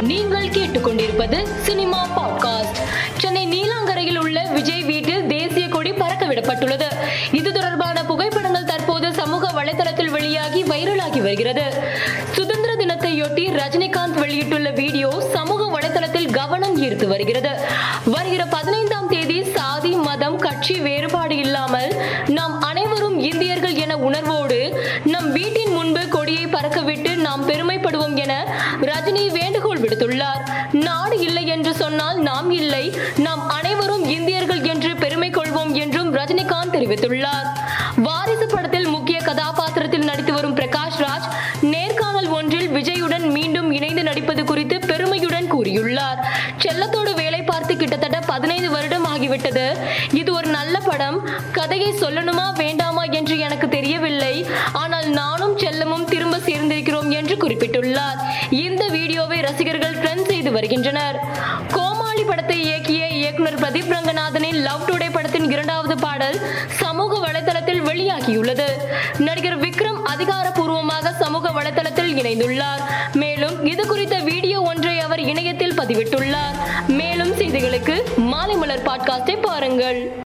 நீங்கள் கேட்டுக்கொண்டிருப்பது cinema podcast. Chennai நீலாங்கரையில் உள்ள விஜய் வீட்டில் தேசிய கொடி பறக்க விடப்பட்டுள்ளது இது தொடர்பான புகைப்படங்கள் தற்போது சமூக வலைதளத்தில் வெளியாகி வைரலாகி வருகிறது. சுதந்திர தினத்தையொட்டி ரஜினிகாந்த் வெளியிட்டுள்ள வீடியோ சமூக வலைதளத்தில் கவனம் ஈர்த்து வருகிறது. வருகிற பதினைந்தாம் தேதி சாதி மதம் கட்சி வேறுபாடு இல்லாமல் நாம் அனைவரும் இந்தியர்கள் என உணர்வோடு நம் வீட்டின் முன்பு கொடியை பறக்கவிட்டு நாம் பெருமைப்படுவோம் என ரஜினி வேண்டும் விடுத்துள்ளார் நாடு இல்லை என்று சொன்னால் நாம் இல்லை. நாம் அனைவரும் இந்தியர்கள் என்று பெருமை கொள்வோம் என்றும் ரஜினிகாந்த் தெரிவித்துள்ளார். வாரிசு படத்தில் முக்கிய கதாபாத்திரத்தில் நடித்து வரும் பிரகாஷ் ராஜ் நேர்காணல் ஒன்றில் விஜயுடன் மீண்டும் இணைந்து நடிப்பது குறித்து பெருமையுடன் கூறியுள்ளார். செல்லத்தோடு வேலை பார்த்து கிட்டத்தட்ட பதினைந்து வருடம் ஆகிவிட்டது. இது ஒரு நல்ல படம். கதையை சொல்லணுமா வேண்டாமா செல்லமும் திரும்ப சேர்ந்திருக்கிறோம் என்று குறிப்பிட்டுள்ளார். இந்த வீடியோவை ரசிகர்கள் ட்ரெண்ட் செய்து வருகின்றனர். கோமாளி படத்தை இயக்கிய இயக்குனர் பிரதீப் ரங்கநாதனின் லவ் டுடே படத்தின் இரண்டாவது பாடல் சமூக வலைதளத்தில் வெளியாகியுள்ளது. நடிகர் விக்ரம் அதிகாரப்பூர்வமாக சமூக வலைதளத்தில் இணைந்துள்ளார். மேலும் இது குறித்த வீடியோ ஒன்றை அவர் இணையத்தில் பதிவிட்டுள்ளார். மேலும் செய்திகளுக்கு மாலை மலர் பாட்காஸ்டை பாருங்கள்.